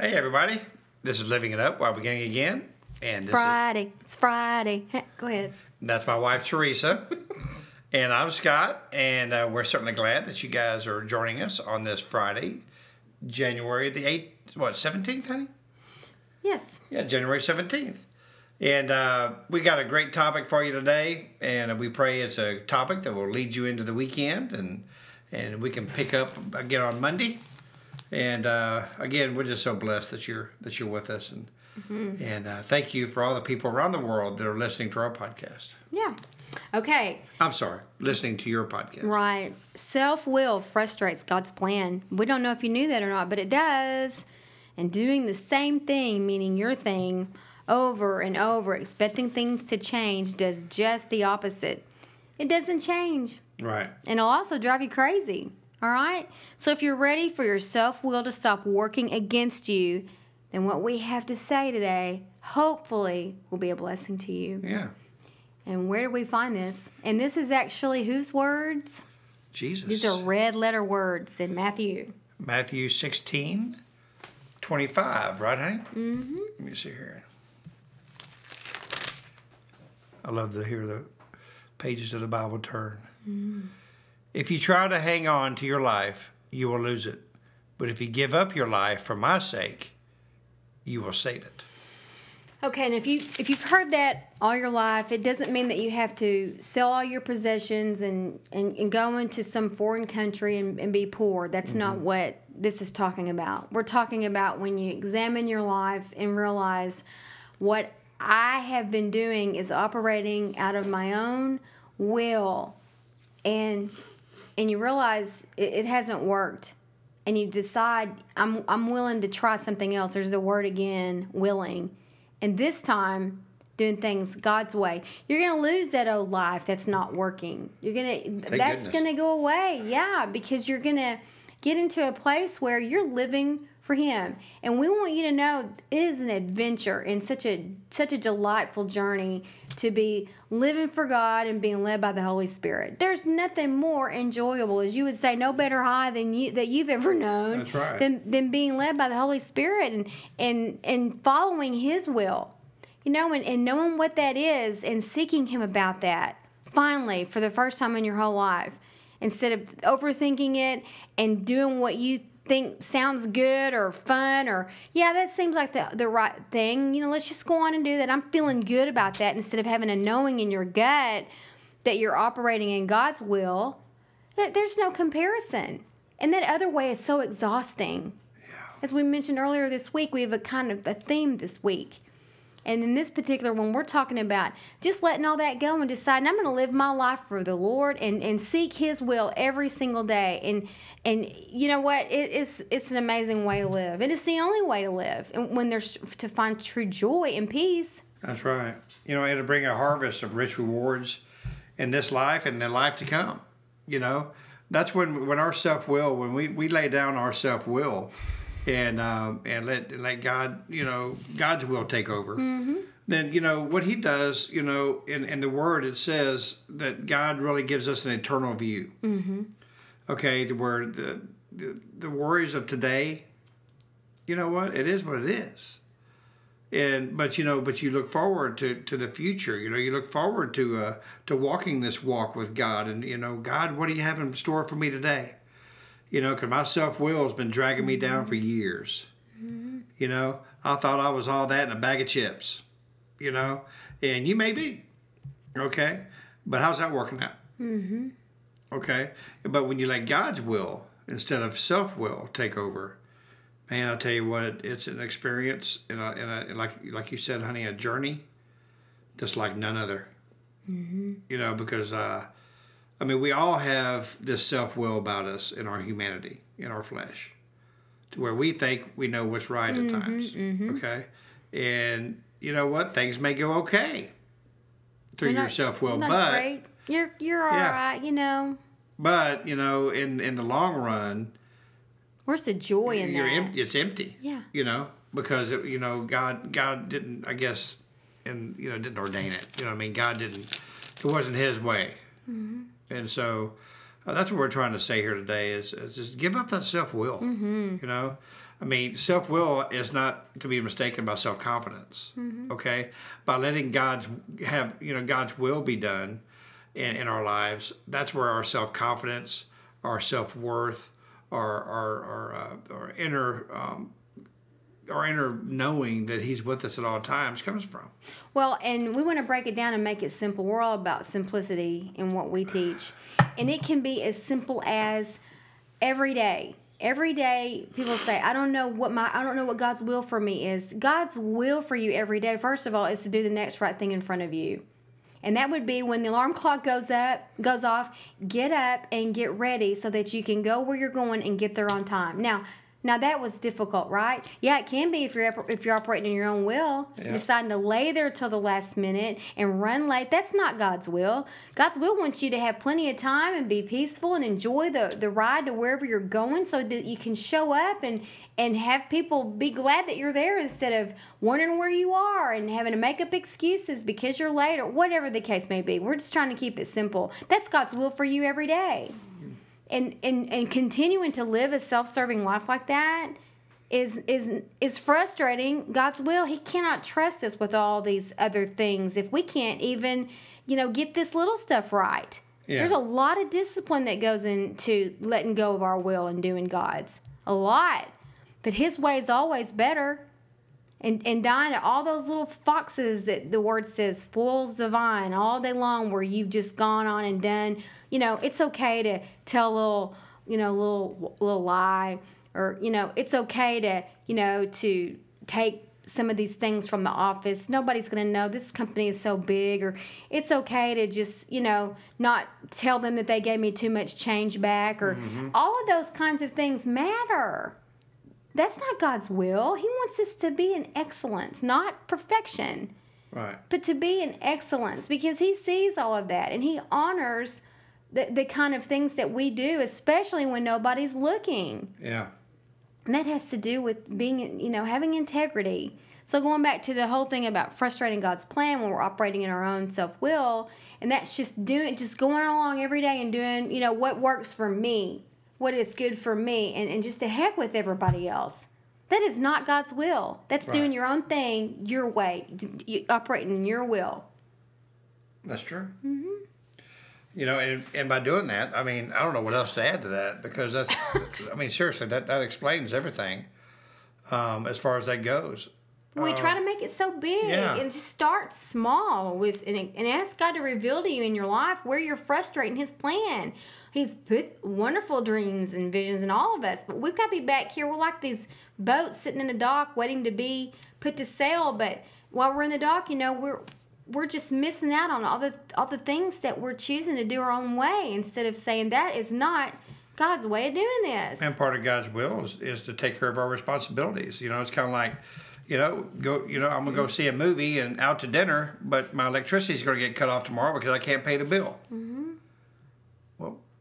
Hey everybody, this is Living It Up while beginning again, and this Friday. It's Friday. Go ahead. that's my wife Teresa, and I'm Scott, and uh, we're certainly glad that you guys are joining us on this Friday, January the eighth, what seventeenth, honey? Yes. Yeah, January seventeenth, and uh, we got a great topic for you today, and we pray it's a topic that will lead you into the weekend, and and we can pick up again on Monday. And uh, again, we're just so blessed that you're that you're with us, and and uh, thank you for all the people around the world that are listening to our podcast. Yeah. Okay. I'm sorry, listening to your podcast. Right. Self will frustrates God's plan. We don't know if you knew that or not, but it does. And doing the same thing, meaning your thing, over and over, expecting things to change, does just the opposite. It doesn't change. Right. And it'll also drive you crazy. All right? So if you're ready for your self will to stop working against you, then what we have to say today, hopefully, will be a blessing to you. Yeah. And where do we find this? And this is actually whose words? Jesus. These are red letter words in Matthew. Matthew 16, 25, right, honey? Mm-hmm. Let me see here. I love to hear the pages of the Bible turn. If you try to hang on to your life, you will lose it. But if you give up your life for my sake, you will save it. Okay, and if you if you've heard that all your life, it doesn't mean that you have to sell all your possessions and and, and go into some foreign country and, and be poor. That's not mm-hmm. what this is talking about. We're talking about when you examine your life and realize what I have been doing is operating out of my own will and and you realize it, it hasn't worked and you decide I'm I'm willing to try something else. There's the word again, willing. And this time doing things God's way. You're going to lose that old life that's not working. You're going to that's going to go away. Yeah, because you're going to get into a place where you're living for him. And we want you to know it is an adventure and such a such a delightful journey to be living for God and being led by the Holy Spirit. There's nothing more enjoyable, as you would say, no better high than you that you've ever known That's right. than, than being led by the Holy Spirit and and and following his will. You know, and, and knowing what that is and seeking him about that. Finally, for the first time in your whole life. Instead of overthinking it and doing what you think sounds good or fun or yeah that seems like the, the right thing. You know let's just go on and do that. I'm feeling good about that instead of having a knowing in your gut that you're operating in god's will. That there's no comparison. And that other way is so exhausting. As we mentioned earlier this week we have a kind of a theme this week and in this particular one, we're talking about just letting all that go and deciding I'm going to live my life for the Lord and, and seek His will every single day. And and you know what? It is it's an amazing way to live. It is the only way to live. And when there's to find true joy and peace. That's right. You know, it'll bring a harvest of rich rewards in this life and the life to come. You know, that's when when our self will, when we, we lay down our self will, and um, and let let God, you know, God's will take over. Then you know what He does. You know, in in the Word it says that God really gives us an eternal view. Mm-hmm. Okay, to where the, the the worries of today, you know what, it is what it is and but you know but you look forward to to the future you know you look forward to uh to walking this walk with god and you know god what do you have in store for me today you know because my self-will has been dragging me down for years you know i thought i was all that in a bag of chips you know and you may be okay but how's that working out mm-hmm. okay but when you let god's will instead of self-will take over Man, I'll tell you what, it's an experience, and a, and a, like like you said, honey, a journey, just like none other. Mm-hmm. You know, because uh, I mean, we all have this self will about us in our humanity, in our flesh. to where we think we know what's right Mm-hmm, at times. Okay, and you know what? Things may go okay through You're your self will, but great. You're you're all right. Yeah. You know, but you know, in in the long run, where's the joy in you're that? empty. It's empty. Yeah. You know, because it, you know God God didn't I guess and you know didn't ordain it. You know what I mean? God didn't. It wasn't His way. Mm-hmm. And so uh, that's what we're trying to say here today is, is just give up that self will. Mm-hmm. You know, I mean, self will is not to be mistaken by self confidence. Mm-hmm. Okay, by letting God's have you know God's will be done in, in our lives. That's where our self confidence, our self worth, our our our, uh, our inner um, our inner knowing that He's with us at all times comes from. Well, and we want to break it down and make it simple. We're all about simplicity in what we teach. And it can be as simple as every day. Every day people say, I don't know what my I don't know what God's will for me is. God's will for you every day, first of all, is to do the next right thing in front of you. And that would be when the alarm clock goes up, goes off, get up and get ready so that you can go where you're going and get there on time. Now, now that was difficult, right? Yeah, it can be if you're if you're operating in your own will, Yeah. deciding to lay there till the last minute and run late. That's not God's will. God's will wants you to have plenty of time and be peaceful and enjoy the the ride to wherever you're going, so that you can show up and and have people be glad that you're there instead of wondering where you are and having to make up excuses because you're late or whatever the case may be. We're just trying to keep it simple. That's God's will for you every day and and and continuing to live a self-serving life like that is is is frustrating. God's will he cannot trust us with all these other things if we can't even you know get this little stuff right. Yeah. there's a lot of discipline that goes into letting go of our will and doing god's. A lot. But his way is always better. And and dying to all those little foxes that the word says spoils the vine. All day long where you've just gone on and done you know it's okay to tell a little you know little little lie or you know it's okay to you know to take some of these things from the office nobody's going to know this company is so big or it's okay to just you know not tell them that they gave me too much change back or mm-hmm. all of those kinds of things matter that's not God's will. He wants us to be in excellence, not perfection, Right. but to be in excellence because He sees all of that and He honors the, the kind of things that we do, especially when nobody's looking. Yeah. And that has to do with being, you know, having integrity. So going back to the whole thing about frustrating God's plan when we're operating in our own self-will, and that's just doing just going along every day and doing, you know, what works for me, what is good for me, and, and just to heck with everybody else. That is not God's will. That's doing your own thing your way, you operating in your will. That's true. Mm-hmm. You know, and, and by doing that, I mean, I don't know what else to add to that because that's, I mean, seriously, that, that explains everything um, as far as that goes. We try to make it so big yeah. and just start small with and, and ask God to reveal to you in your life where you're frustrating His plan. He's put wonderful dreams and visions in all of us, but we've got to be back here. We're like these boats sitting in the dock waiting to be put to sail. But while we're in the dock, you know, we're we're just missing out on all the all the things that we're choosing to do our own way instead of saying that is not God's way of doing this. And part of God's will is, is to take care of our responsibilities. You know, it's kind of like, you know, go. You know, I'm gonna go see a movie and out to dinner, but my electricity is gonna get cut off tomorrow because I can't pay the bill. Mm-hmm.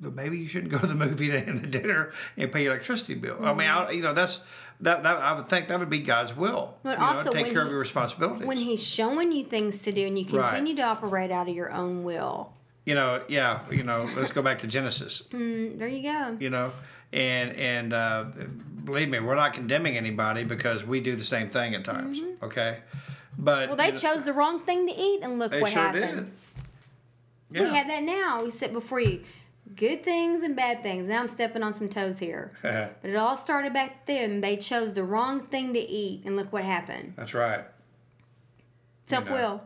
Well, maybe you shouldn't go to the movie and the dinner and pay your electricity bill. I mean, I, you know, that's that, that. I would think that would be God's will. But you know, also take care he- of your responsibilities. when He's showing you things to do and you Right. continue to operate out of your own will. you know, yeah, you know, let's go back to Genesis. Mm, there you go. you know and and uh, believe me we're not condemning anybody because we do the same thing at times okay but Well, they you know, chose the wrong thing to eat, and look they what sure happened. did We have that now. We sit before you. Good things and bad things. Now I'm stepping on some toes here. But it all started back then. They chose the wrong thing to eat, and look what happened. that's right Self will.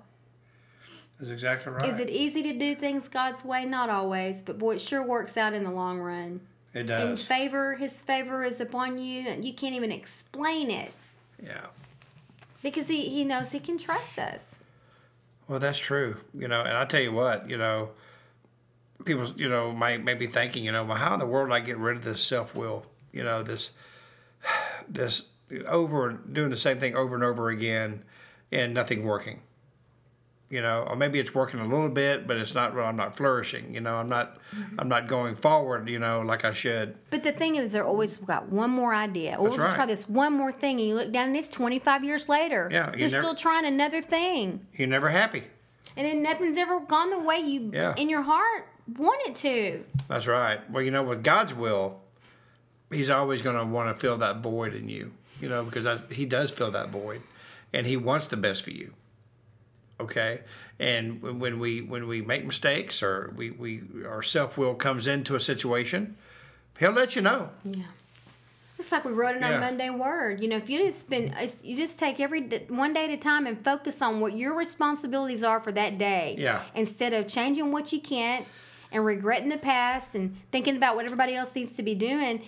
that's exactly right Is it easy to do things God's way? Not always, but boy, it sure works out in the long run. it does. In favor, His favor is upon you, and you can't even explain it yeah because He He knows He can trust us. well that's true you know and i tell you what you know people you know might, may be thinking you know well how in the world do i get rid of this self-will you know this this over doing the same thing over and over again and nothing working you know or maybe it's working a little bit but it's not Well, i'm not flourishing you know i'm not mm-hmm. i'm not going forward you know like i should But the thing is, they're always got one more idea. Or we'll just right. try this one more thing, and you look down, and it's 25 years later. Yeah, you you're never- still trying another thing, you're never happy and then nothing's ever gone the way you Yeah. in your heart want it to. that's right well you know with god's will he's always going to want to fill that void in you you know because that's, he does fill that void and he wants the best for you okay and when- when we when we make mistakes or we, we our self-will comes into a situation he'll let you know Yeah. It's like we wrote in our Yeah. Monday word. You know, if you just spend, you just take every one day at a time and focus on what your responsibilities are for that day. Yeah. Instead of changing what you can't and regretting the past and thinking about what everybody else needs to be doing,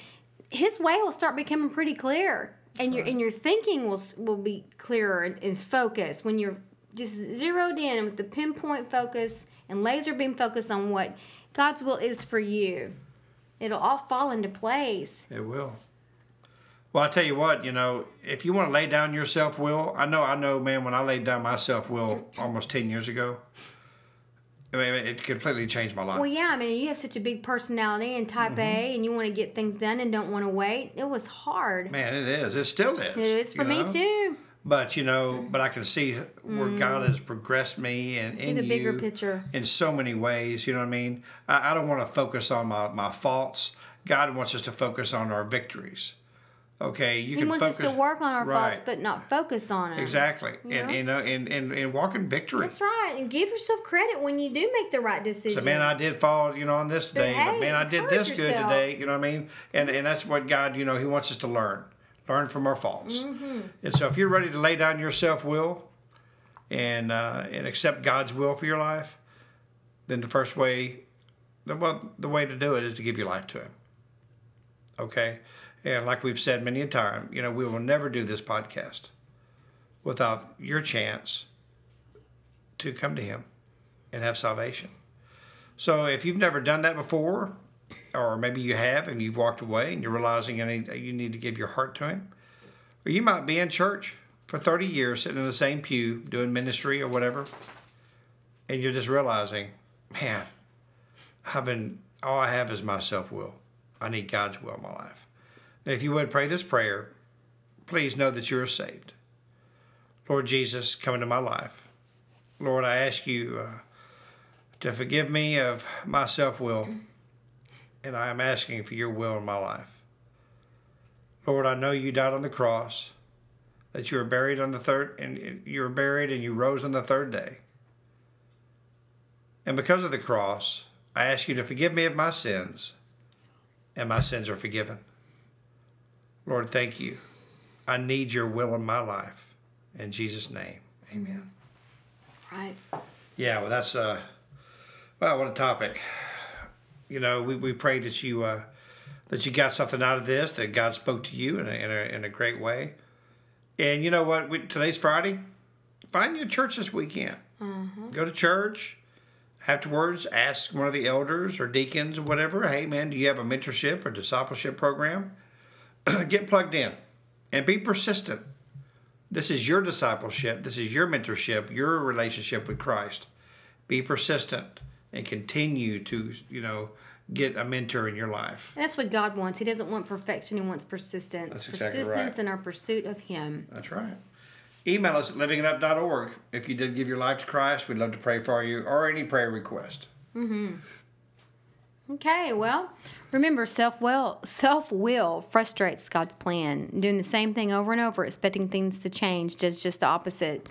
His way will start becoming pretty clear, and your and your thinking will will be clearer and, and focused when you're just zeroed in with the pinpoint focus and laser beam focus on what God's will is for you. It'll all fall into place. It will. Well, I tell you what, you know, if you want to lay down your self will, I know, I know, man. When I laid down my self will almost ten years ago, I mean, it completely changed my life. Well, yeah, I mean, you have such a big personality and type Mm-hmm. A, and you want to get things done and don't want to wait. It was hard. man, it is. It still is. it is for me know? too. But you know, but I can see where God has progressed me and Mm. See in the bigger picture. in so many ways. You know what I mean? I, I don't want to focus on my, my faults. God wants us to focus on our victories. Okay, you He can wants focus, us to work on our faults, Right. but not focus on them. exactly, You and know? you know, and, and and walk in victory. That's right, and give yourself credit when you do make the right decision. So man, I did fall, you know, on this day, but hey, man, I did this good today. You know what I mean? And and that's what God, you know, He wants us to learn, learn from our faults. Mm-hmm. And so, if you're ready to lay down your self will, and uh, and accept God's will for your life, then the first way, the well, the way to do it is to give your life to Him. Okay, and like we've said many a time, you know, we will never do this podcast without your chance to come to Him and have salvation. So if you've never done that before, or maybe you have and you've walked away and you're realizing you need, you need to give your heart to Him, or you might be in church for 30 years sitting in the same pew doing ministry or whatever, and you're just realizing, man, I've been, all I have is my self will. I need God's will in my life. And if you would pray this prayer, please know that you're saved. Lord Jesus, come into my life. Lord, I ask you uh, to forgive me of my self will, and I am asking for your will in my life. Lord, I know you died on the cross, that you were buried on the third, and you were buried and you rose on the third day. And because of the cross, I ask you to forgive me of my sins, and my sins are forgiven. Lord, thank you. I need your will in my life. In Jesus' name, amen. right. Yeah, well, that's uh, well, what a topic. You know, we, we pray that you uh, that you got something out of this, that God spoke to you in a, in a, in a great way. And you know what? We, today's Friday. Find your church this weekend. Go to church. Afterwards, ask one of the elders or deacons or whatever. Hey, man, do you have a mentorship or discipleship program? Get plugged in and be persistent. This is your discipleship. This is your mentorship, your relationship with Christ. Be persistent and continue to, you know, get a mentor in your life. That's what God wants. He doesn't want perfection. He wants persistence. That's exactly persistence right. in our pursuit of Him. That's right. Email us at livingitup.org. If you did give your life to Christ, we'd love to pray for you or any prayer request. Mm-hmm. Okay, well, remember self will self will frustrates God's plan. Doing the same thing over and over, expecting things to change, does just the opposite.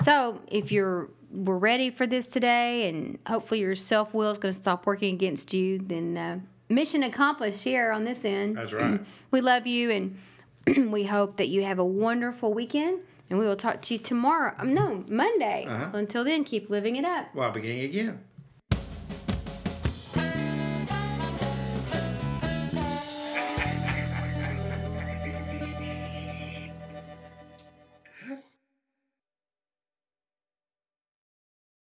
So if you're we're ready for this today, and hopefully your self will is going to stop working against you, then uh, mission accomplished here on this end. That's right. We love you, and we hope that you have a wonderful weekend. And we will talk to you tomorrow. Um, no, Monday. Uh-huh. So until then, keep living it up. Well, beginning again.